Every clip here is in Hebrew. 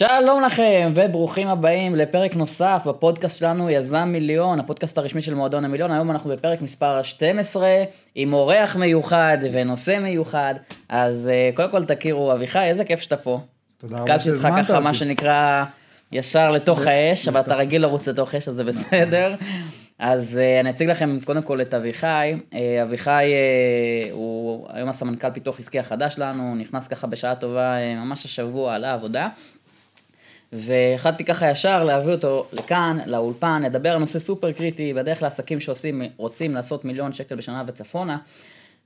שלום לכם וברוכים הבאים לפרק נוסף בפודקאסט שלנו יזם מיליון, הפודקאסט הרשמי של מועדון המיליון, היום אנחנו בפרק מספר 12 עם אורח מיוחד ונושא מיוחד, אז uh, קודם כל תכירו אביחי, איזה כיף שאתה פה. תודה רבה שהזמנת אותי. ככה מה שנקרא ישר לתוך האש, אבל אתה רגיל לרוץ לתוך אש אז זה בסדר. אז uh, אני אציג לכם קודם כל את אביחי, uh, אביחי uh, הוא היום הסמנכ"ל פיתוח עסקי החדש שלנו, נכנס ככה בשעה טובה ממש השבוע על העבודה. והחלטתי ככה ישר להביא אותו לכאן, לאולפן, לדבר על נושא סופר קריטי, בדרך לעסקים שעושים, רוצים לעשות מיליון שקל בשנה וצפונה.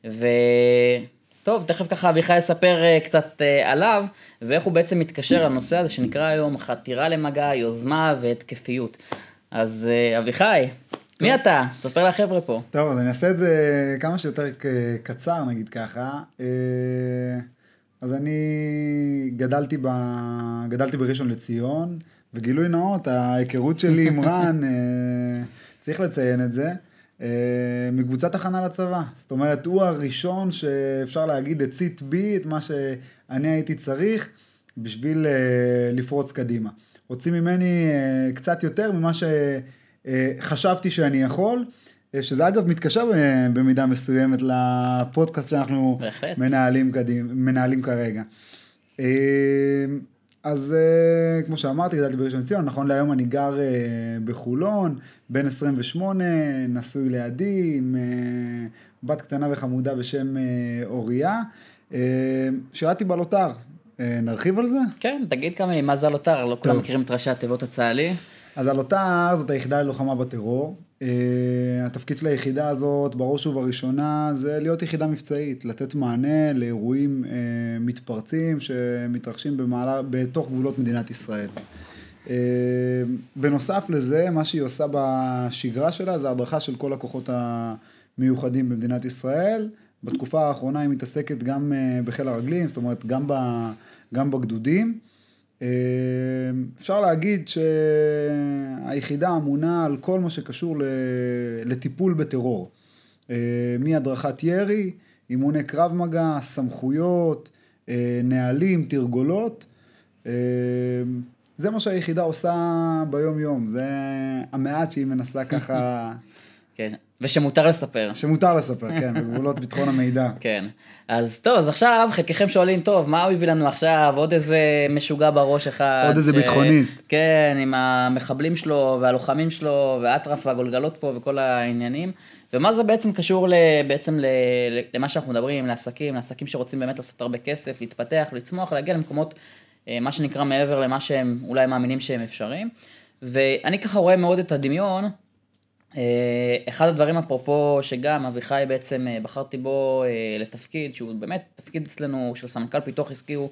וטוב, תכף ככה אביחי יספר קצת עליו, ואיך הוא בעצם מתקשר לנושא הזה שנקרא היום חתירה למגע, יוזמה והתקפיות. אז אביחי, מי אתה? ספר לחבר'ה פה. טוב, אז אני אעשה את זה כמה שיותר קצר, נגיד ככה. אז אני גדלתי, ב... גדלתי בראשון לציון, וגילוי נאות, ההיכרות שלי עם רן, אה, צריך לציין את זה, אה, מקבוצת הכנה לצבא. זאת אומרת, הוא הראשון שאפשר להגיד הצית בי את מה שאני הייתי צריך בשביל אה, לפרוץ קדימה. רוצים ממני קצת יותר ממה שחשבתי שאני יכול. שזה אגב מתקשר במידה מסוימת לפודקאסט שאנחנו מנהלים, קדים, מנהלים כרגע. אה, אז אה, כמו שאמרתי, גדלתי בראשון לציון, נכון להיום אני גר אה, בחולון, בן 28, נשוי לידי, עם בת קטנה וחמודה בשם אוריה. שירתי בלוטר, נרחיב על זה? כן, תגיד כמה מילים, מה זה הלוטר? לא כולם מכירים את ראשי התיבות הצה"לי. אז הלוטר זאת היחידה ללוחמה בטרור. Uh, התפקיד של היחידה הזאת, בראש ובראשונה, זה להיות יחידה מבצעית, לתת מענה לאירועים uh, מתפרצים שמתרחשים במעלה, בתוך גבולות מדינת ישראל. Uh, בנוסף לזה, מה שהיא עושה בשגרה שלה זה הדרכה של כל הכוחות המיוחדים במדינת ישראל. בתקופה האחרונה היא מתעסקת גם בחיל הרגלים, זאת אומרת גם, ב, גם בגדודים. אמ, אפשר להגיד שהיחידה אמונה על כל מה שקשור לטיפול בטרור. אמ, מהדרכת ירי, אימוני קרב מגע, סמכויות, אה, נהלים, תרגולות. אמ, זה מה שהיחידה עושה ביום יום, זה המעט שהיא מנסה ככה כן, ושמותר לספר. שמותר לספר, כן, בגבולות ביטחון המידע. כן. אז טוב, אז עכשיו חלקכם שואלים, טוב, מה הוא הביא לנו עכשיו? עוד איזה משוגע בראש אחד. עוד איזה ש... ביטחוניסט. כן, עם המחבלים שלו והלוחמים שלו, והאטרף והגולגלות פה וכל העניינים. ומה זה בעצם קשור בעצם למה שאנחנו מדברים, לעסקים, לעסקים שרוצים באמת לעשות הרבה כסף, להתפתח, לצמוח, להגיע למקומות, אה, מה שנקרא מעבר למה שהם אולי מאמינים שהם אפשריים. ואני ככה רואה מאוד את הדמיון. אה, אחד הדברים אפרופו שגם אביחי בעצם אה, בחרתי בו אה, לתפקיד שהוא באמת תפקיד אצלנו של סמנכ"ל פיתוח עסקי הוא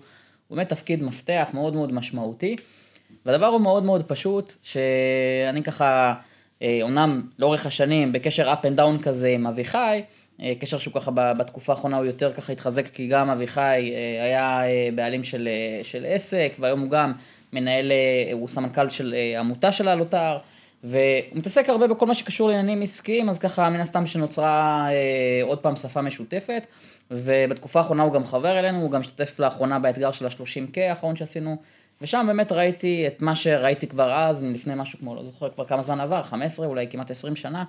באמת תפקיד מפתח מאוד מאוד משמעותי. והדבר הוא מאוד מאוד פשוט שאני ככה אומנם לאורך השנים בקשר up and down כזה עם אביחי קשר שהוא ככה בתקופה האחרונה הוא יותר ככה התחזק כי גם אביחי היה בעלים של, של עסק והיום הוא גם מנהל, הוא סמנכ"ל של עמותה של הלוטר והוא מתעסק הרבה בכל מה שקשור לעניינים עסקיים, אז ככה מן הסתם שנוצרה אה, עוד פעם שפה משותפת, ובתקופה האחרונה הוא גם חבר אלינו, הוא גם השתתף לאחרונה באתגר של ה-30K האחרון שעשינו, ושם באמת ראיתי את מה שראיתי כבר אז, מלפני משהו כמו, לא זוכר כבר כמה זמן עבר, 15 אולי כמעט 20 שנה,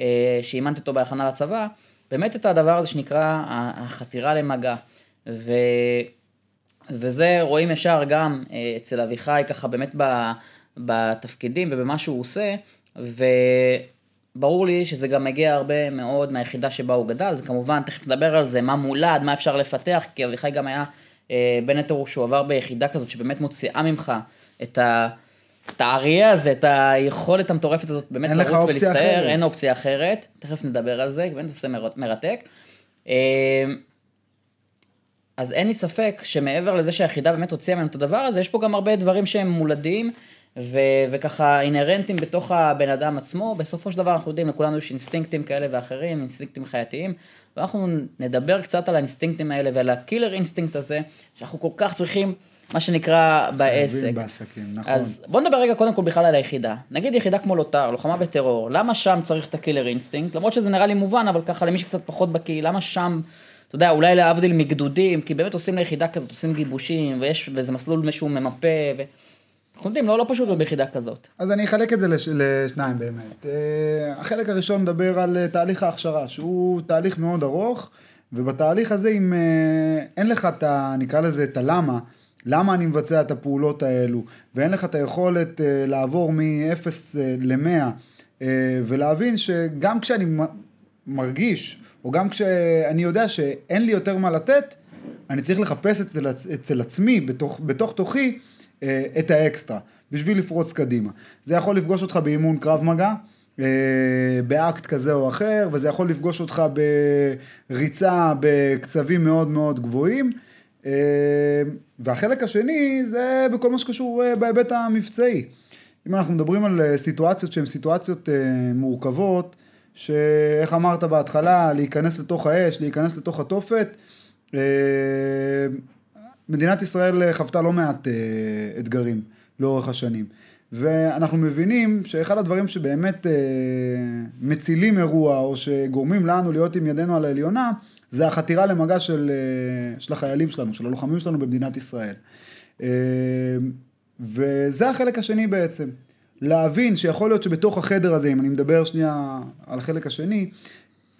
אה, שאימנתי אותו בהכנה לצבא, באמת את הדבר הזה שנקרא החתירה למגע, ו... וזה רואים ישר גם אה, אצל אביחי ככה באמת ב... בתפקידים ובמה שהוא עושה, וברור לי שזה גם מגיע הרבה מאוד מהיחידה שבה הוא גדל, זה כמובן, תכף נדבר על זה, מה מולד, מה אפשר לפתח, כי אביחי גם היה, אה, בין היתר שהוא עבר ביחידה כזאת שבאמת מוציאה ממך את ה... את האריה הזה, את היכולת המטורפת הזאת, באמת לרוץ ולהסתער, אין אופציה אחרת, תכף נדבר על זה, באמת עושה מרתק. אה, אז אין לי ספק שמעבר לזה שהיחידה באמת הוציאה ממנו את הדבר הזה, יש פה גם הרבה דברים שהם מולדים, ו- וככה אינהרנטים בתוך הבן אדם עצמו, בסופו של דבר אנחנו יודעים, לכולנו יש אינסטינקטים כאלה ואחרים, אינסטינקטים חייתיים, ואנחנו נדבר קצת על האינסטינקטים האלה ועל ה killer instinct הזה, שאנחנו כל כך צריכים, מה שנקרא, בעסק. בעסקים, נכון. אז בוא נדבר רגע קודם כל בכלל על היחידה. נגיד יחידה כמו לוטר, לוחמה בטרור, למה שם צריך את ה killer instinct? למרות שזה נראה לי מובן, אבל ככה למי שקצת פחות בקיא, למה שם... אתה יודע, אולי להבדיל מגדודים, כי באמת עושים ליחידה כזאת, עושים גיבושים, ויש, וזה מסלול שהוא מנפה, ו... אנחנו יודעים, לא, לא פשוט להיות ביחידה כזאת. אז אני אחלק את זה לש, לשניים באמת. אה, החלק הראשון מדבר על אה, תהליך ההכשרה, שהוא תהליך מאוד ארוך, ובתהליך הזה אם אה, אין לך את ה... נקרא לזה את הלמה, למה אני מבצע את הפעולות האלו, ואין לך את היכולת לעבור מ-0 ל-100, ולהבין שגם כשאני מרגיש, או גם כשאני יודע שאין לי יותר מה לתת, אני צריך לחפש אצל, אצל עצמי, בתוך, בתוך תוכי, את האקסטרה, בשביל לפרוץ קדימה. זה יכול לפגוש אותך באימון קרב מגע, אה, באקט כזה או אחר, וזה יכול לפגוש אותך בריצה בקצבים מאוד מאוד גבוהים. אה, והחלק השני זה בכל מה שקשור בהיבט המבצעי. אם אנחנו מדברים על סיטואציות שהן סיטואציות מורכבות, שאיך אמרת בהתחלה, להיכנס לתוך האש, להיכנס לתוך התופת, מדינת ישראל חוותה לא מעט אה, אתגרים לאורך השנים. ואנחנו מבינים שאחד הדברים שבאמת אה, מצילים אירוע או שגורמים לנו להיות עם ידינו על העליונה זה החתירה למגע של, אה, של החיילים שלנו, של הלוחמים שלנו במדינת ישראל. וזה החלק השני בעצם. להבין שיכול להיות שבתוך החדר הזה, אם אני מדבר שנייה על החלק השני,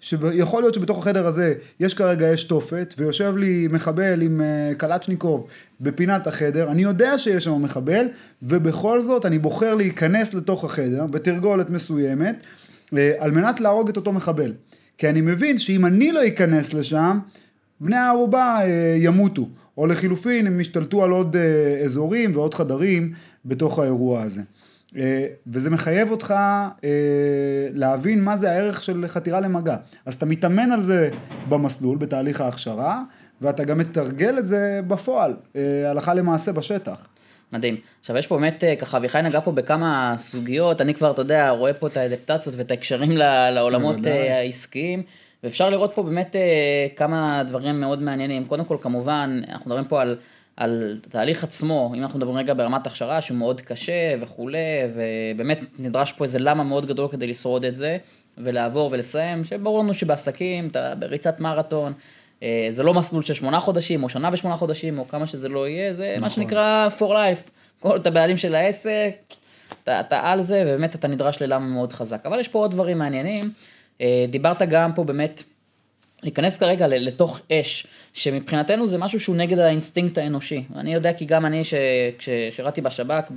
שיכול להיות שבתוך החדר הזה יש כרגע אש תופת, ויושב לי מחבל עם אה, קלצ'ניקוב בפינת החדר, אני יודע שיש שם מחבל, ובכל זאת אני בוחר להיכנס לתוך החדר בתרגולת מסוימת, אה, על מנת להרוג את אותו מחבל. כי אני מבין שאם אני לא אכנס לשם, בני הערובה אה, ימותו, או לחילופין הם ישתלטו על עוד אזורים ועוד חדרים בתוך האירוע הזה. אה, וזה מחייב אותך אה, להבין מה זה הערך של חתירה למגע. אז אתה מתאמן על זה במסלול, בתהליך ההכשרה, ואתה גם מתרגל את זה בפועל, אה, הלכה למעשה בשטח. מדהים. עכשיו יש פה באמת, ככה אביחי נגע פה בכמה סוגיות, אני כבר, אתה יודע, רואה פה את האדפטציות ואת ההקשרים לעולמות העסקיים, ואפשר לראות פה באמת כמה דברים מאוד מעניינים. קודם כל, כמובן, אנחנו מדברים פה על... על התהליך עצמו, אם אנחנו מדברים רגע ברמת הכשרה שהוא מאוד קשה וכולי, ובאמת נדרש פה איזה למה מאוד גדול כדי לשרוד את זה, ולעבור ולסיים, שברור לנו שבעסקים, אתה בריצת מרתון, אה, זה לא מסלול של שמונה חודשים, או שנה ושמונה חודשים, או כמה שזה לא יהיה, זה נכון. מה שנקרא for life. כל את הבעלים של העסק, אתה, אתה על זה, ובאמת אתה נדרש ללמה מאוד חזק. אבל יש פה עוד דברים מעניינים. אה, דיברת גם פה באמת, להיכנס כרגע לתוך אש. שמבחינתנו זה משהו שהוא נגד האינסטינקט האנושי. אני יודע כי גם אני, כששירתי בשב"כ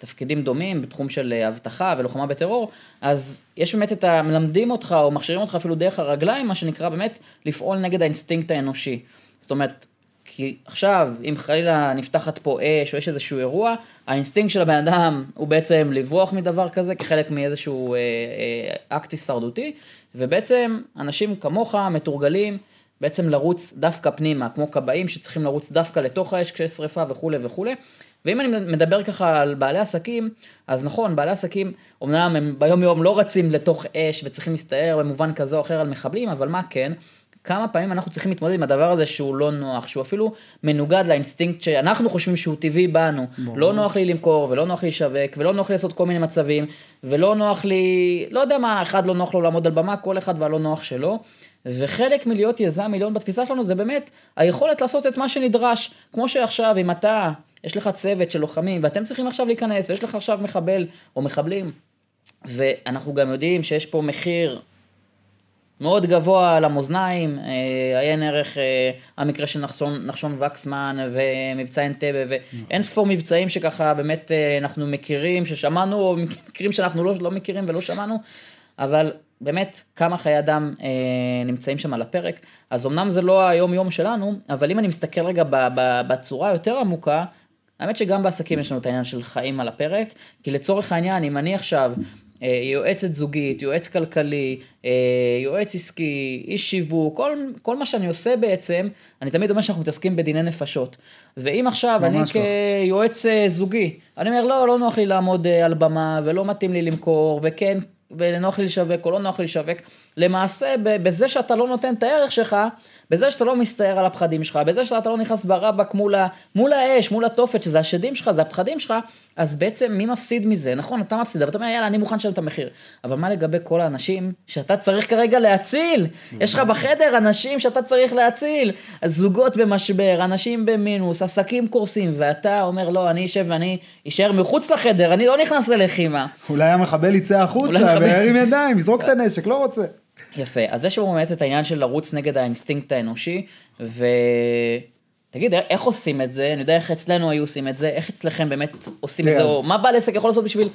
בתפקידים דומים, בתחום של אבטחה ולוחמה בטרור, אז יש באמת את ה... מלמדים אותך או מכשירים אותך אפילו דרך הרגליים, מה שנקרא באמת לפעול נגד האינסטינקט האנושי. זאת אומרת, כי עכשיו, אם חלילה נפתחת פה אש או יש איזשהו אירוע, האינסטינקט של הבן אדם הוא בעצם לברוח מדבר כזה כחלק מאיזשהו אה, אה, אקט הישרדותי, ובעצם אנשים כמוך מתורגלים בעצם לרוץ דווקא פנימה, כמו כבאים שצריכים לרוץ דווקא לתוך האש כשיש שריפה וכולי וכולי. ואם אני מדבר ככה על בעלי עסקים, אז נכון, בעלי עסקים, אמנם הם ביום יום לא רצים לתוך אש וצריכים להסתער במובן כזה או אחר על מחבלים, אבל מה כן? כמה פעמים אנחנו צריכים להתמודד עם הדבר הזה שהוא לא נוח, שהוא אפילו מנוגד לאינסטינקט שאנחנו חושבים שהוא טבעי בנו. בוא. לא נוח לי למכור, ולא נוח לי לשווק, ולא נוח לי לעשות כל מיני מצבים, ולא נוח לי, לא יודע מה, אחד לא נוח לו לעמוד על במה, כל אחד והלא נוח שלו. וחלק מלהיות יזם מיליון בתפיסה שלנו זה באמת היכולת לעשות את מה שנדרש. כמו שעכשיו, אם אתה, יש לך צוות של לוחמים, ואתם צריכים עכשיו להיכנס, ויש לך עכשיו מחבל או מחבלים, ואנחנו גם יודעים שיש פה מחיר מאוד גבוה על המאזניים, אה, עיין ערך אה, המקרה של נחשון, נחשון וקסמן ומבצע אנטבה ואין ספור מבצעים שככה באמת אה, אנחנו מכירים, ששמענו, או מקרים שאנחנו לא, לא מכירים ולא שמענו, אבל באמת כמה חיי אדם אה, נמצאים שם על הפרק. אז אמנם זה לא היום יום שלנו, אבל אם אני מסתכל רגע ב, ב, בצורה יותר עמוקה, האמת שגם בעסקים יש לנו את העניין של חיים על הפרק, כי לצורך העניין, אם אני עכשיו יועצת זוגית, יועץ כלכלי, אה, יועץ עסקי, איש שיווק, כל, כל מה שאני עושה בעצם, אני תמיד אומר שאנחנו מתעסקים בדיני נפשות. ואם עכשיו אני כיועץ אה, זוגי, אני אומר לא, לא נוח לי לעמוד על במה ולא מתאים לי למכור, וכן, ונוח לי לשווק או לא נוח לי לשווק, למעשה בזה שאתה לא נותן את הערך שלך, בזה שאתה לא מסתער על הפחדים שלך, בזה שאתה לא נכנס ברבק מול, ה, מול האש, מול התופת, שזה השדים שלך, זה הפחדים שלך, אז בעצם מי מפסיד מזה? נכון, אתה מפסיד, אבל אתה אומר, יאללה, אני מוכן לשלם את המחיר. אבל מה לגבי כל האנשים שאתה צריך כרגע להציל? יש לך בחדר אנשים שאתה צריך להציל. זוגות במשבר, אנשים במינוס, עסקים קורסים, ואתה אומר, לא, אני אשב ואני אשאר מחוץ לחדר, אני לא נכנס ללחימה. אולי המחבל יצא החוצה וירים ידיים, יזרוק את הנשק, לא רוצה. יפה, אז יש לנו באמת את העניין של לרוץ נגד האינסטינקט האנושי, ותגיד, איך עושים את זה? אני יודע איך אצלנו היו עושים את זה, איך אצלכם באמת עושים את זה, או מה בעל עסק יכול לעשות בשביל,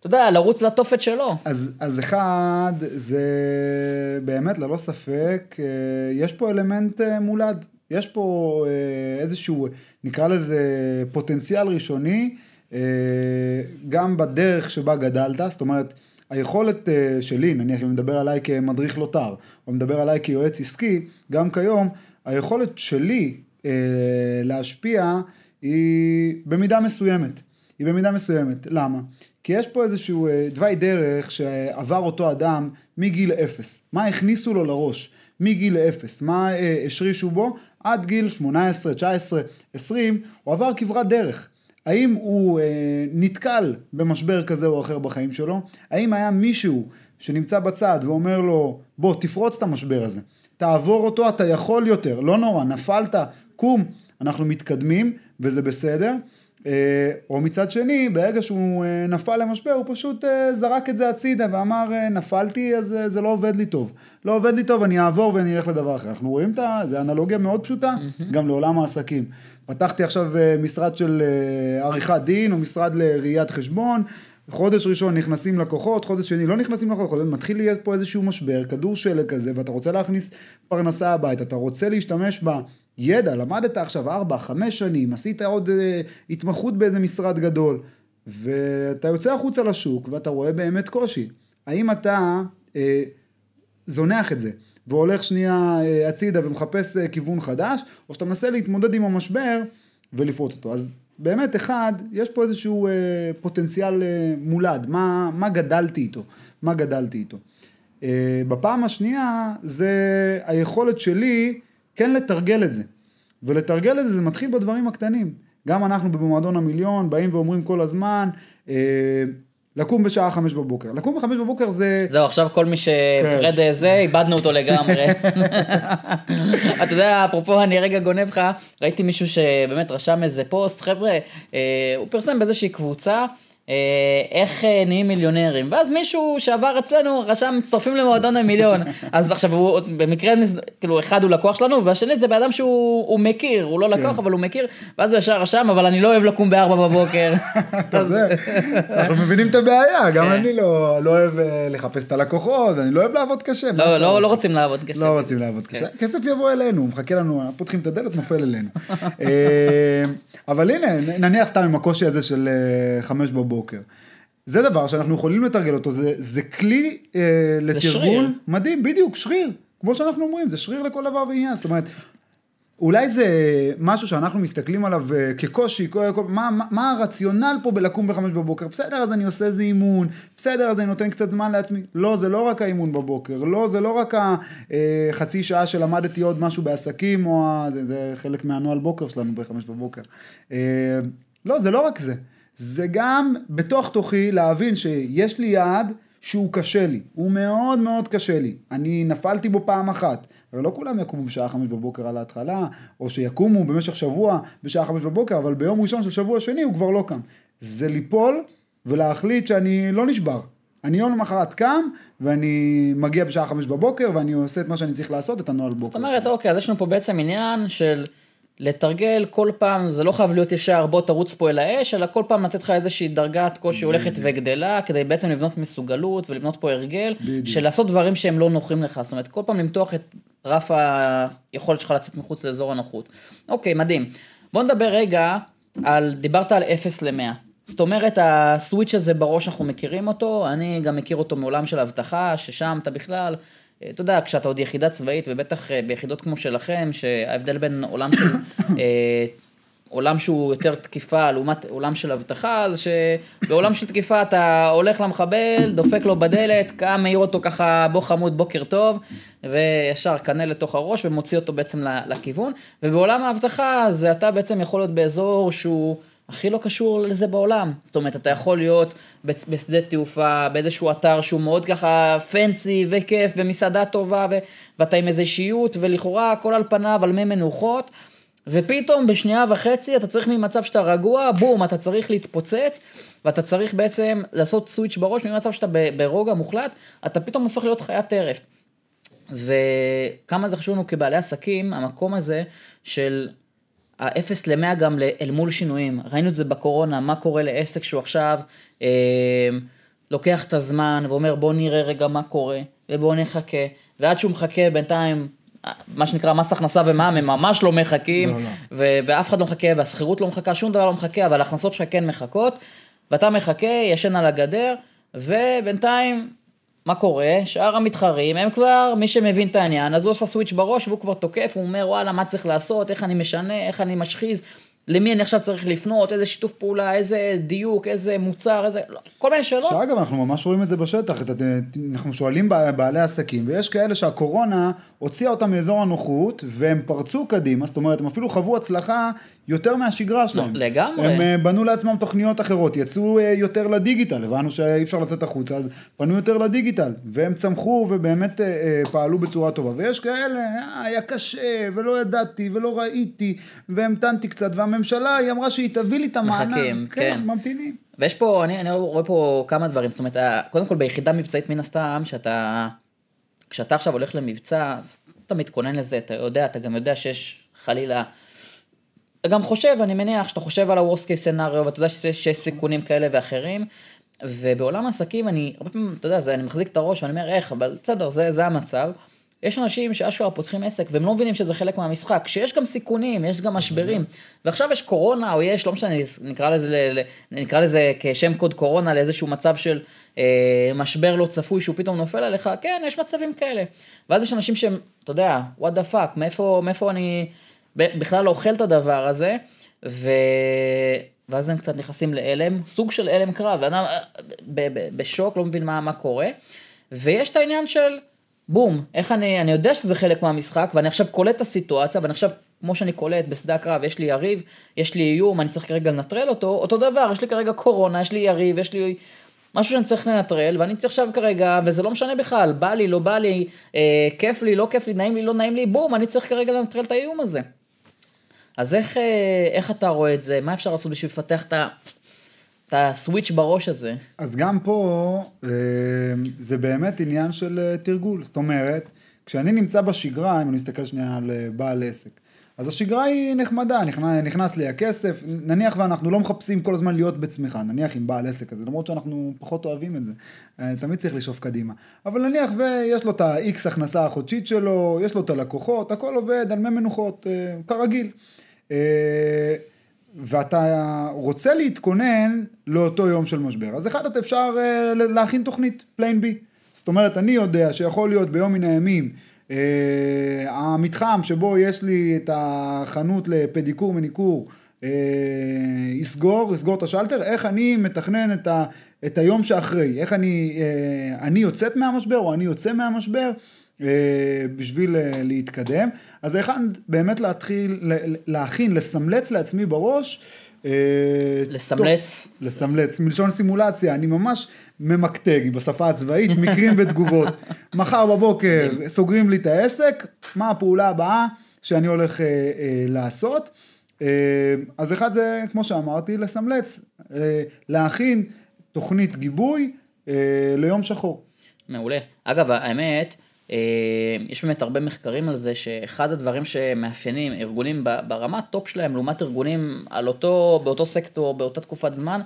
אתה יודע, לרוץ לתופת שלו. אז, אז אחד, זה באמת ללא ספק, אה, יש פה אלמנט אה, מולד. יש פה אה, איזשהו, נקרא לזה פוטנציאל ראשוני, גם בדרך שבה גדלת, זאת אומרת, היכולת אה, שלי, נניח אם מדבר עליי כמדריך לוטר, או מדבר עליי כיועץ עסקי, גם כיום, היכולת שלי אה, להשפיע היא במידה מסוימת. היא במידה מסוימת. למה? כי יש פה איזשהו אה, תוואי דרך שעבר אותו אדם מגיל אפס. מה הכניסו לו לראש? מגיל אפס. מה אה, השרישו בו? עד גיל 18, 19, 20, הוא עבר כברת דרך. האם הוא אה, נתקל במשבר כזה או אחר בחיים שלו? האם היה מישהו שנמצא בצד ואומר לו, בוא תפרוץ את המשבר הזה, תעבור אותו, אתה יכול יותר, לא נורא, נפלת, קום, אנחנו מתקדמים וזה בסדר. אה, או מצד שני, ברגע שהוא אה, נפל למשבר, הוא פשוט אה, זרק את זה הצידה ואמר, נפלתי, אז זה לא עובד לי טוב. לא עובד לי טוב, אני אעבור ואני אלך לדבר אחר. אנחנו רואים את ה... זה אנלוגיה מאוד פשוטה, גם לעולם העסקים. פתחתי עכשיו משרד של עריכת דין, או משרד לראיית חשבון, חודש ראשון נכנסים לקוחות, חודש שני לא נכנסים לקוחות, מתחיל להיות פה איזשהו משבר, כדור שלג כזה, ואתה רוצה להכניס פרנסה הביתה, אתה רוצה להשתמש בידע, למדת עכשיו ארבע, חמש שנים, עשית עוד אה, התמחות באיזה משרד גדול, ואתה יוצא החוצה לשוק ואתה רואה באמת קושי. האם אתה אה, זונח את זה והולך שנייה אה, הצידה ומחפש אה, כיוון חדש, או שאתה מנסה להתמודד עם המשבר ולפרוט אותו. אז באמת, אחד, יש פה איזשהו אה, פוטנציאל אה, מולד, מה, מה גדלתי איתו, מה גדלתי איתו. אה, בפעם השנייה, זה היכולת שלי כן לתרגל את זה. ולתרגל את זה, זה מתחיל בדברים הקטנים. גם אנחנו במועדון המיליון באים ואומרים כל הזמן, אה, לקום בשעה חמש בבוקר. לקום בחמש בבוקר זה... זהו, עכשיו כל מי שפרד כן. זה, איבדנו אותו לגמרי. אתה יודע, אפרופו, אני רגע גונב לך, ראיתי מישהו שבאמת רשם איזה פוסט, חבר'ה, אה, הוא פרסם באיזושהי קבוצה. אה, איך אה, נהיים מיליונרים ואז מישהו שעבר אצלנו רשם מצטרפים למועדון המיליון אז עכשיו הוא במקרה כאילו אחד הוא לקוח שלנו והשני זה בן אדם שהוא הוא מכיר הוא לא לקוח כן. אבל הוא מכיר ואז הוא ישר רשם אבל אני לא אוהב לקום בארבע בבוקר. אנחנו מבינים את הבעיה, גם כן. אני לא לא אוהב אה, לחפש את הלקוחות, אני לא אוהב לעבוד קשה. לא לא לא? רוצים לעבוד קשה. לא רוצים לעבוד כן. קשה, כסף יבוא אלינו, מחכה לנו, פותחים את הדלת, נופל אלינו. אבל הנה, נניח סתם עם הקושי הזה של אה, חמש בבוקר. זה דבר שאנחנו יכולים לתרגל אותו, זה, זה כלי אה, לתרגול שריר. מדהים, בדיוק, שריר. כמו שאנחנו אומרים, זה שריר לכל דבר ועניין, זאת אומרת, אולי זה משהו שאנחנו מסתכלים עליו אה, כקושי, מה, מה, מה הרציונל פה בלקום בחמש בבוקר? בסדר, אז אני עושה איזה אימון, בסדר, אז אני נותן קצת זמן לעצמי. לא, זה לא רק האימון בבוקר, לא, זה לא רק החצי שעה שלמדתי עוד משהו בעסקים, או ה... זה, זה חלק מהנוהל בוקר שלנו בחמש בבוקר. אה, לא, זה לא רק זה. זה גם בתוך תוכי להבין שיש לי יעד שהוא קשה לי, הוא מאוד מאוד קשה לי. אני נפלתי בו פעם אחת. הרי לא כולם יקומו בשעה חמש בבוקר על ההתחלה, או שיקומו במשך שבוע בשעה חמש בבוקר, אבל ביום ראשון של שבוע שני הוא כבר לא קם. זה ליפול ולהחליט שאני לא נשבר. אני יום למחרת קם, ואני מגיע בשעה חמש בבוקר, ואני עושה את מה שאני צריך לעשות, את הנוהל בוקר. זאת אומרת. אוקיי, אז יש לנו פה בעצם עניין של לתרגל כל פעם, זה לא חייב להיות ישר, בוא תרוץ פה אל האש, אלא כל פעם לתת לך איזושהי דרגת קושי הולכת וגדלה, כדי בעצם לבנות מסוגלות ולבנות פה הרגל. של לעשות דברים שהם לא נוחים לך, זאת אומרת, כל פעם למתוח את רף היכולת שלך לצאת מחוץ לאזור הנוחות. אוקיי, מדהים. בוא נדבר רגע על, דיברת על 0 ל-100. זאת אומרת, הסוויץ' הזה בראש, אנחנו מכירים אותו, אני גם מכיר אותו מעולם של אבטחה, ששם אתה בכלל, אתה יודע, כשאתה עוד יחידה צבאית, ובטח אה, ביחידות כמו שלכם, שההבדל בין עולם של אה, עולם שהוא יותר תקיפה לעומת עולם של אבטחה, זה שבעולם של תקיפה אתה הולך למחבל, דופק לו בדלת, קם, מעיר אותו ככה, בוא חמוד, בוקר טוב, וישר קנה לתוך הראש ומוציא אותו בעצם לכיוון, ובעולם האבטחה זה אתה בעצם יכול להיות באזור שהוא... הכי לא קשור לזה בעולם. זאת אומרת, אתה יכול להיות בשדה תעופה, באיזשהו אתר שהוא מאוד ככה פנסי וכיף ומסעדה טובה ו- ואתה עם איזה אישיות ולכאורה הכל על פניו על מי מנוחות. ופתאום בשנייה וחצי אתה צריך ממצב שאתה רגוע, בום, אתה צריך להתפוצץ, ואתה צריך בעצם לעשות סוויץ' בראש, ממצב שאתה ברוגע מוחלט, אתה פתאום הופך להיות חיית טרף. וכמה זה חשוב לנו כבעלי עסקים, המקום הזה של האפס למאה גם אל מול שינויים. ראינו את זה בקורונה, מה קורה לעסק שהוא עכשיו אה, לוקח את הזמן ואומר בוא נראה רגע מה קורה, ובוא נחכה, ועד שהוא מחכה בינתיים מה שנקרא מס הכנסה ומע"מ הם ממש לא מחכים, לא, לא. ו- ואף אחד לא מחכה, והשכירות לא מחכה, שום דבר לא מחכה, אבל ההכנסות שלך כן מחכות, ואתה מחכה, ישן על הגדר, ובינתיים, מה קורה? שאר המתחרים, הם כבר, מי שמבין את העניין, אז הוא עושה סוויץ' בראש, והוא כבר תוקף, הוא אומר, וואלה, מה צריך לעשות, איך אני משנה, איך אני משחיז, למי אני עכשיו צריך לפנות, איזה שיתוף פעולה, איזה דיוק, איזה מוצר, איזה, לא, כל מיני שאלות. שאגב, אנחנו ממש רואים את זה בשטח, אנחנו שואלים בעלי עסקים, ויש כאלה שהקורונה הוציאה אותם מאזור הנוחות, והם פרצו קדימה, זאת אומרת, הם אפילו חוו הצלחה יותר מהשגרה שלהם. לגמרי. הם אה, בנו לעצמם תוכניות אחרות, יצאו אה, יותר לדיגיטל, הבנו שאי אפשר לצאת החוצה, אז פנו יותר לדיגיטל, והם צמחו ובאמת אה, פעלו בצורה טובה. ויש כאלה, היה קשה, ולא ידעתי, ולא ראיתי, והמתנתי קצת, והממשלה, היא אמרה שהיא תביא לי את המענק. מחכים, כן. כן. ממתינים. ויש פה, אני, אני רואה פה כמה דברים, זאת אומרת, קודם כל ביחידה מבצעית מן הסתם, שאתה, כשאתה עכשיו הולך למבצע, אתה מתכונן לזה, אתה יודע, אתה גם יודע שיש חלילה אתה גם חושב, אני מניח שאתה חושב על ה-Worst case scenario ואתה יודע שיש סיכונים כאלה ואחרים. ובעולם העסקים אני, הרבה פעמים, אתה יודע, זה, אני מחזיק את הראש ואני אומר איך, אבל בסדר, זה, זה המצב. יש אנשים שאשכרה פותחים עסק והם לא מבינים שזה חלק מהמשחק, שיש גם סיכונים, יש גם משברים. ועכשיו יש קורונה, או יש, לא משנה, נקרא לזה, נקרא לזה כשם קוד קורונה לאיזשהו מצב של אה, משבר לא צפוי שהוא פתאום נופל עליך, כן, יש מצבים כאלה. ואז יש אנשים שהם, אתה יודע, what the fuck, מאיפה, מאיפה אני... בכלל אוכל את הדבר הזה, ו... ואז הם קצת נכנסים להלם, סוג של הלם קרב, ואדם אה, בשוק, לא מבין מה, מה קורה, ויש את העניין של בום, איך אני, אני יודע שזה חלק מהמשחק, ואני עכשיו קולט את הסיטואציה, ואני עכשיו, כמו שאני קולט בשדה הקרב, יש לי יריב, יש לי איום, אני צריך כרגע לנטרל אותו, אותו דבר, יש לי כרגע קורונה, יש לי יריב, יש לי משהו שאני צריך לנטרל, ואני צריך עכשיו כרגע, וזה לא משנה בכלל, בא לי, לא בא לי, אה, כיף לי, לא כיף לי, נעים לי, לא נעים לי, בום, אני צריך כרגע לנטרל את האיום הזה. אז איך, אה, איך אתה רואה את זה? מה אפשר לעשות בשביל לפתח את ה... את הסוויץ' בראש הזה. אז גם פה אה, זה באמת עניין של אה, תרגול. זאת אומרת, כשאני נמצא בשגרה, אם אני מסתכל שנייה על בעל עסק, אז השגרה היא נחמדה, נכנס, נכנס לי הכסף, נניח ואנחנו לא מחפשים כל הזמן להיות בצמיחה, נניח עם בעל עסק כזה, למרות שאנחנו פחות אוהבים את זה, תמיד צריך לשאוף קדימה. אבל נניח ויש לו את ה-X הכנסה החודשית שלו, יש לו את הלקוחות, הכל עובד על מי מנוחות, כרגיל. אה, ואתה רוצה להתכונן לאותו יום של משבר. אז אחד, אתה אפשר אה, להכין תוכנית, plan B. זאת אומרת, אני יודע שיכול להיות ביום מן הימים, אה, המתחם שבו יש לי את החנות לפדיקור מניקור, יסגור, יסגור את השלטר, איך אני מתכנן את, ה, את היום שאחרי, איך אני, אני יוצאת מהמשבר או אני יוצא מהמשבר, אה, בשביל אה, להתקדם. אז האחד באמת להתחיל, להכין, לסמלץ לעצמי בראש. אה, לסמלץ. טוב, לסמלץ, מלשון סימולציה, אני ממש ממקטג בשפה הצבאית, מקרים ותגובות. מחר בבוקר סוגרים לי את העסק, מה הפעולה הבאה שאני הולך אה, אה, לעשות. אה, אז אחד זה, כמו שאמרתי, לסמלץ, אה, להכין תוכנית גיבוי אה, ליום שחור. מעולה. אגב, האמת, אה, יש באמת הרבה מחקרים על זה שאחד הדברים שמאפיינים ארגונים ברמת top שלהם לעומת ארגונים על אותו, באותו סקטור, באותה תקופת זמן,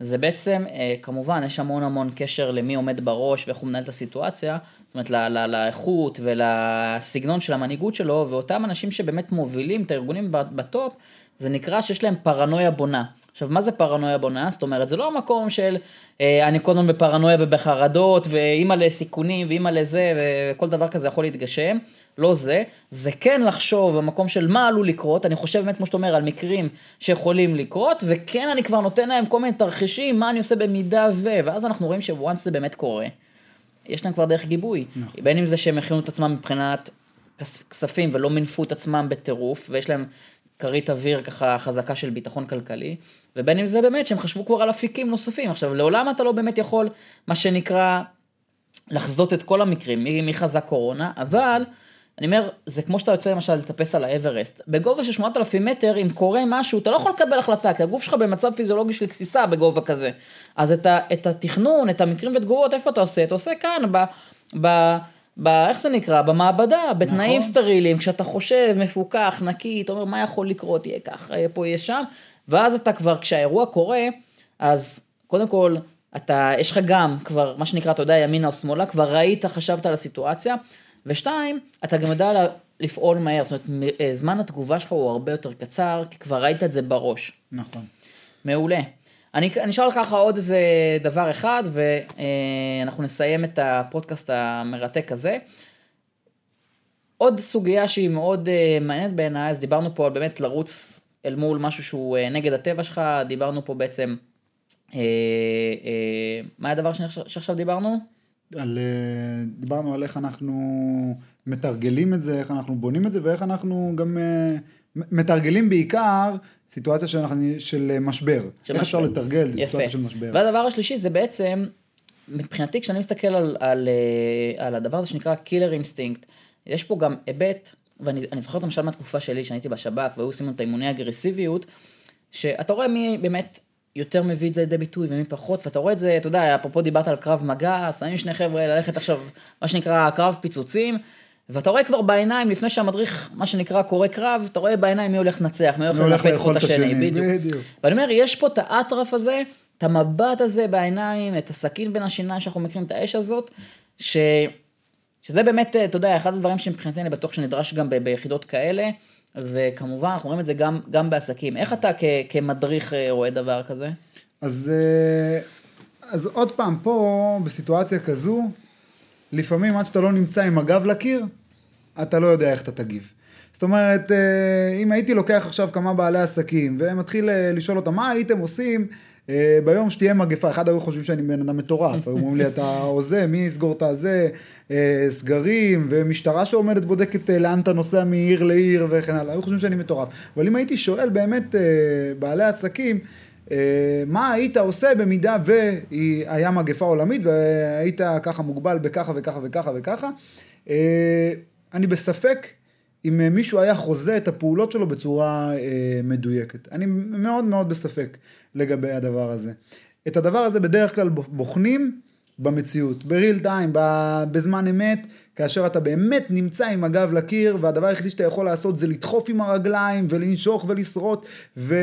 זה בעצם, אה, כמובן, יש המון המון קשר למי עומד בראש ואיך הוא מנהל את הסיטואציה, זאת אומרת, לאיכות ולסגנון של המנהיגות שלו, ואותם אנשים שבאמת מובילים את הארגונים בטופ, זה נקרא שיש להם פרנויה בונה. עכשיו, מה זה פרנויה בונה? זאת אומרת, זה לא המקום של אה, אני כל הזמן בפרנויה ובחרדות, ואימא לסיכונים, ואימא לזה, וכל דבר כזה יכול להתגשם. לא זה, זה כן לחשוב במקום של מה עלול לקרות, אני חושב באמת, כמו שאתה אומר, על מקרים שיכולים לקרות, וכן אני כבר נותן להם כל מיני תרחישים, מה אני עושה במידה ו... ואז אנחנו רואים שוואנס זה באמת קורה, יש להם כבר דרך גיבוי. נכון. בין אם זה שהם הכינו את עצמם מבחינת כספים ולא מינפו את עצמם בטירוף, ויש להם כרית אוויר ככה חזקה של ביטחון כלכלי, ובין אם זה באמת שהם חשבו כבר על אפיקים נוספים. עכשיו, לעולם אתה לא באמת יכול, מה שנקרא, לחזות את כל המקרים, מי, מי חזק קורונה, אבל אני אומר, זה כמו שאתה יוצא למשל לטפס על האברסט. בגובה של 8,000 מטר, אם קורה משהו, אתה לא יכול לקבל החלטה, כי הגוף שלך במצב פיזיולוגי של גסיסה בגובה כזה. אז את, ה, את התכנון, את המקרים ותגובות, איפה אתה עושה? אתה עושה כאן, ב... ב ב... איך זה נקרא? במעבדה, בתנאים נכון. סטריליים, כשאתה חושב, מפוקח, נקי, אתה אומר, מה יכול לקרות? יהיה ככה, יהיה פה, יהיה שם. ואז אתה כבר, כשהאירוע קורה, אז קודם כל, אתה, יש לך גם כבר, מה שנקרא, אתה יודע, ימינה או שמאלה, כבר ראית, חשבת על הסיטואציה. ושתיים, אתה גם יודע לפעול מהר, זאת אומרת, אה, זמן התגובה שלך הוא הרבה יותר קצר, כי כבר ראית את זה בראש. נכון. מעולה. אני, אני אשאל לך עוד איזה דבר אחד, ואנחנו נסיים את הפודקאסט המרתק הזה. עוד סוגיה שהיא מאוד uh, מעניינת בעיניי, אז דיברנו פה על באמת לרוץ אל מול משהו שהוא uh, נגד הטבע שלך, דיברנו פה בעצם, uh, uh, מה הדבר שעכשיו דיברנו? על, אה, דיברנו על איך אנחנו מתרגלים את זה, איך אנחנו בונים את זה ואיך אנחנו גם אה, מתרגלים בעיקר סיטואציה שאנחנו, של אה, משבר. של איך אפשר לתרגל סיטואציה של משבר. והדבר השלישי זה בעצם, מבחינתי כשאני מסתכל על, על, על הדבר הזה שנקרא killer instinct, יש פה גם היבט, ואני זוכר את למשל מהתקופה שלי, שאני הייתי בשב"כ והיו עושים את האימוני אגרסיביות, שאתה רואה מי באמת יותר מביא את זה לידי ביטוי ומי פחות, ואתה רואה את זה, אתה יודע, אפרופו דיברת על קרב מגע, שמים שני חבר'ה ללכת עכשיו, מה שנקרא קרב פיצוצים, ואתה רואה כבר בעיניים, לפני שהמדריך, מה שנקרא, קורא קרב, אתה רואה בעיניים מי הולך לנצח, מי הולך לנצח את השני, בדיוק. בדיוק. ואני אומר, יש פה את האטרף הזה, את המבט הזה בעיניים, את הסכין בין השיניים שאנחנו מכירים, את האש הזאת, ש... שזה באמת, אתה יודע, אחד הדברים שמבחינתי אני בטוח שנדרש גם ביחידות כאלה. וכמובן, אנחנו רואים את זה גם, גם בעסקים. איך אתה כ, כמדריך אה, רואה דבר כזה? אז, אה, אז עוד פעם, פה, בסיטואציה כזו, לפעמים עד שאתה לא נמצא עם הגב לקיר, אתה לא יודע איך אתה תגיב. זאת אומרת, אה, אם הייתי לוקח עכשיו כמה בעלי עסקים ומתחיל לשאול אותם מה הייתם עושים אה, ביום שתהיה מגפה, אחד היו חושבים שאני בן אדם מטורף, היו אומרים לי אתה הוזה, מי יסגור את הזה, אה, סגרים, ומשטרה שעומדת בודקת אה, לאן אתה נוסע מעיר לעיר וכן הלאה, היו חושבים שאני מטורף. אבל אם הייתי שואל באמת בעלי עסקים, מה היית עושה במידה והיה מגפה עולמית והיית ככה מוגבל בככה וככה וככה וככה, אני בספק אם מישהו היה חוזה את הפעולות שלו בצורה מדויקת. אני מאוד מאוד בספק. לגבי הדבר הזה. את הדבר הזה בדרך כלל בוחנים במציאות, ב real time, בזמן אמת, כאשר אתה באמת נמצא עם הגב לקיר והדבר היחידי שאתה יכול לעשות זה לדחוף עם הרגליים ולנשוך ולשרוט ו...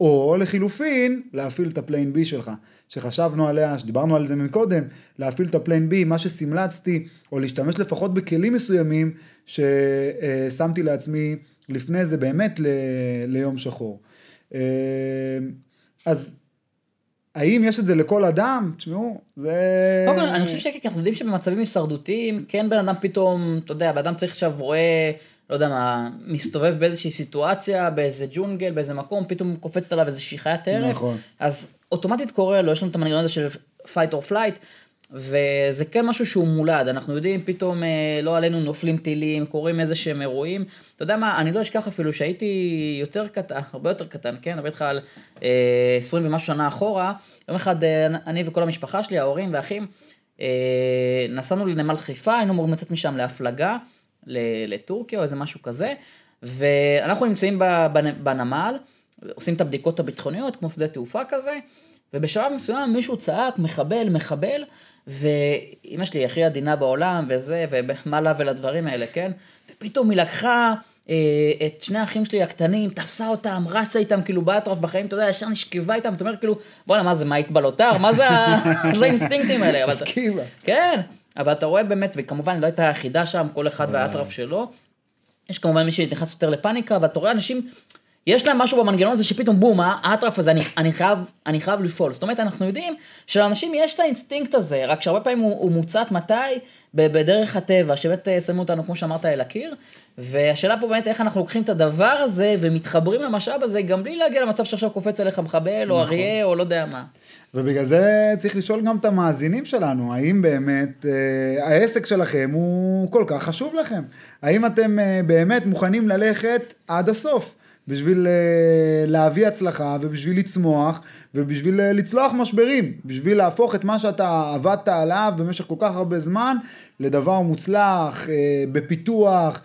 או לחילופין להפעיל את ה plan B שלך שחשבנו עליה, שדיברנו על זה מקודם, להפעיל את ה plan B, מה שסימלצתי או להשתמש לפחות בכלים מסוימים ששמתי לעצמי לפני זה באמת ל... ליום שחור. אה, אז האם יש את זה לכל אדם? תשמעו, זה... קודם כל, אני חושב שכן, אנחנו יודעים שבמצבים הישרדותיים, כן בן אדם פתאום, אתה יודע, בן אדם צריך עכשיו רואה, לא יודע מה, מסתובב באיזושהי סיטואציה, באיזה ג'ונגל, באיזה מקום, פתאום קופצת עליו איזושהי חיית טרף. נכון. אז אוטומטית קורה לו, יש לנו את המנגנון הזה של fight or flight, וזה כן משהו שהוא מולד, אנחנו יודעים, פתאום אה, לא עלינו נופלים טילים, קורים איזה שהם אירועים. אתה יודע מה, אני לא אשכח אפילו שהייתי יותר קטן, הרבה יותר קטן, כן? אני מדבר איתך על אה, 20 ומשהו שנה אחורה. יום אחד אה, אני וכל המשפחה שלי, ההורים והאחים, אה, נסענו לנמל חיפה, היינו אמורים לצאת משם להפלגה, לטורקיה או איזה משהו כזה, ואנחנו נמצאים בנמל, עושים את הבדיקות הביטחוניות, כמו שדה תעופה כזה, ובשלב מסוים מישהו צעק, מחבל, מחבל, ואימא שלי הכי עדינה בעולם, וזה, ומה לה ולדברים האלה, כן? ופתאום היא לקחה אה, את שני האחים שלי הקטנים, תפסה אותם, רסה איתם, כאילו באטרף בחיים, אתה יודע, ישר נשכבה איתם, אתה אומר כאילו, בואנה, מה זה, מה התבלוטר? מה זה האינסטינקטים האלה? מסכימה. כן, אבל אתה רואה באמת, וכמובן לא הייתה היחידה שם, כל אחד והאטרף שלו. יש כמובן מי שנכנס יותר לפאניקה, אבל אתה רואה אנשים... יש להם משהו במנגנון הזה שפתאום בום, האטרף הזה, אני, אני, חייב, אני חייב לפעול. זאת אומרת, אנחנו יודעים שלאנשים יש את האינסטינקט הזה, רק שהרבה פעמים הוא, הוא מוצת מתי? בדרך הטבע, שבאמת אה, שמו אותנו, כמו שאמרת, אל הקיר. והשאלה פה באמת איך אנחנו לוקחים את הדבר הזה ומתחברים למשאב הזה, גם בלי להגיע למצב שעכשיו קופץ עליך מחבל, נכון. או אריה, או לא יודע מה. ובגלל זה צריך לשאול גם את המאזינים שלנו, האם באמת אה, העסק שלכם הוא כל כך חשוב לכם? האם אתם אה, באמת מוכנים ללכת עד הסוף? בשביל אה, להביא הצלחה ובשביל לצמוח ובשביל אה, לצלוח משברים, בשביל להפוך את מה שאתה עבדת עליו במשך כל כך הרבה זמן לדבר מוצלח, אה, בפיתוח,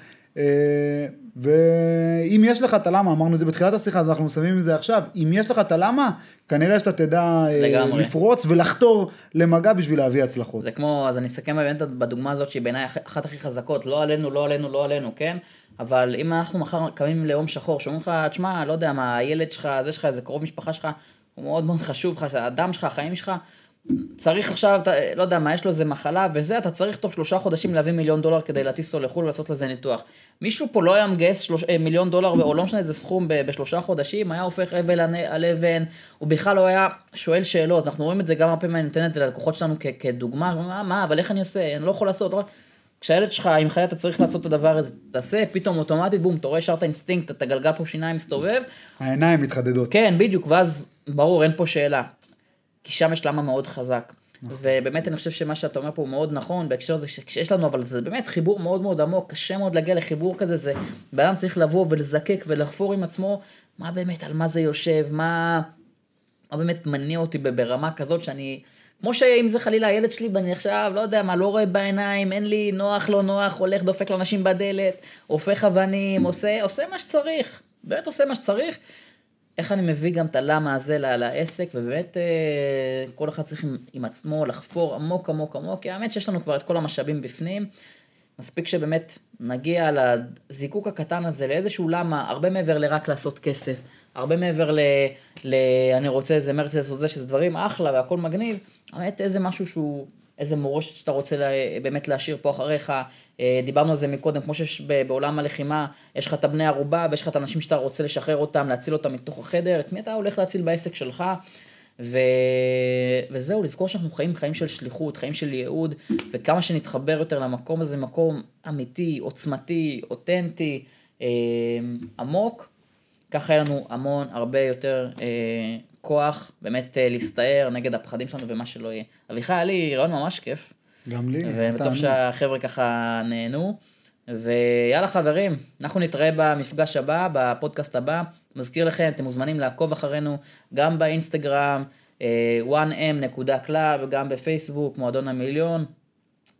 ואם יש לך את הלמה, אמרנו את זה בתחילת השיחה, אז אנחנו מסיימים את זה עכשיו, אם יש לך את הלמה, כנראה שאתה תדע לגמרי. לפרוץ ולחתור למגע בשביל להביא הצלחות. זה כמו, אז אני אסכם באמת בדוגמה הזאת שהיא בעיניי אחת הכי חזקות, לא עלינו, לא עלינו, לא עלינו, כן? אבל אם אנחנו מחר קמים ליום שחור, שאומרים לך, תשמע, לא יודע מה, הילד שלך, זה שלך, איזה קרוב משפחה שלך, הוא מאוד מאוד חשוב לך, הדם שלך, החיים שלך, צריך עכשיו, אתה, לא יודע מה, יש לו איזה מחלה וזה, אתה צריך תוך שלושה חודשים להביא מיליון דולר כדי להטיס אותו לחו"ל ולעשות לזה ניתוח. מישהו פה לא היה מגייס שלוש, אה, מיליון דולר, או לא משנה איזה סכום בשלושה חודשים, היה הופך אבל על אבן, הוא בכלל לא היה שואל שאלות, אנחנו רואים את זה גם הרבה פעמים, אני נותן את זה ללקוחות שלנו כ, כדוגמה, מה, מה, אבל איך אני עושה, אני לא יכול לעשות, לא... כשהילד שלך, אם חיי אתה צריך לעשות את הדבר הזה, תעשה, פתאום אוטומטית, בום, אתה רואה ישר את האינסטינקט, הגלגלי פה שיניים מסתובב. העיניים מתחדדות. כן, בדיוק, ואז ברור, אין פה שאלה. כי שם יש למה מאוד חזק. נכון. ובאמת אני חושב שמה שאתה אומר פה הוא מאוד נכון בהקשר הזה שכשיש לנו אבל זה באמת חיבור מאוד מאוד עמוק קשה מאוד להגיע לחיבור כזה זה בן אדם צריך לבוא ולזקק ולחפור עם עצמו מה באמת על מה זה יושב מה, מה באמת מניע אותי ברמה כזאת שאני כמו שאם זה חלילה הילד שלי ואני עכשיו לא יודע מה לא רואה בעיניים אין לי נוח לא נוח הולך דופק לאנשים בדלת הופך אבנים עושה עושה מה שצריך. באמת עושה מה שצריך. איך אני מביא גם את הלמה הזה לעסק, ובאמת אה, כל אחד צריך עם, עם עצמו לחפור עמוק עמוק עמוק, כי האמת שיש לנו כבר את כל המשאבים בפנים, מספיק שבאמת נגיע לזיקוק הקטן הזה לאיזשהו למה, הרבה מעבר לרק לעשות כסף, הרבה מעבר ל... ל אני רוצה איזה מרצדס או זה, שזה דברים אחלה והכל מגניב, האמת איזה משהו שהוא איזה מורשת שאתה רוצה לה, באמת להשאיר פה אחריך. אה, דיברנו על זה מקודם, כמו שיש בעולם הלחימה, יש לך את הבני ערובה ויש לך את האנשים שאתה רוצה לשחרר אותם, להציל אותם מתוך החדר, את מי אתה הולך להציל בעסק שלך. ו... וזהו, לזכור שאנחנו חיים חיים של שליחות, חיים של ייעוד, וכמה שנתחבר יותר למקום הזה, מקום אמיתי, עוצמתי, אותנטי, אה, עמוק, ככה יהיה לנו המון, הרבה יותר אה, כוח באמת אה, להסתער נגד הפחדים שלנו ומה שלא יהיה. אביחי, היה לי רעיון ממש כיף. גם לי. ובטוח שהחבר'ה ככה נהנו. ויאללה חברים, אנחנו נתראה במפגש הבא, בפודקאסט הבא. מזכיר לכם, אתם מוזמנים לעקוב אחרינו גם באינסטגרם, 1m.club, אה, גם בפייסבוק, מועדון המיליון.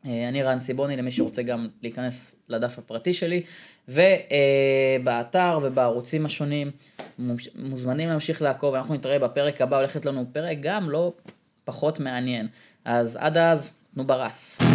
אה, אני רן סיבוני, למי שרוצה גם להיכנס לדף הפרטי שלי. ובאתר ובערוצים השונים מוזמנים להמשיך לעקוב, אנחנו נתראה בפרק הבא, הולכת לנו פרק גם לא פחות מעניין. אז עד אז, תנו ברס.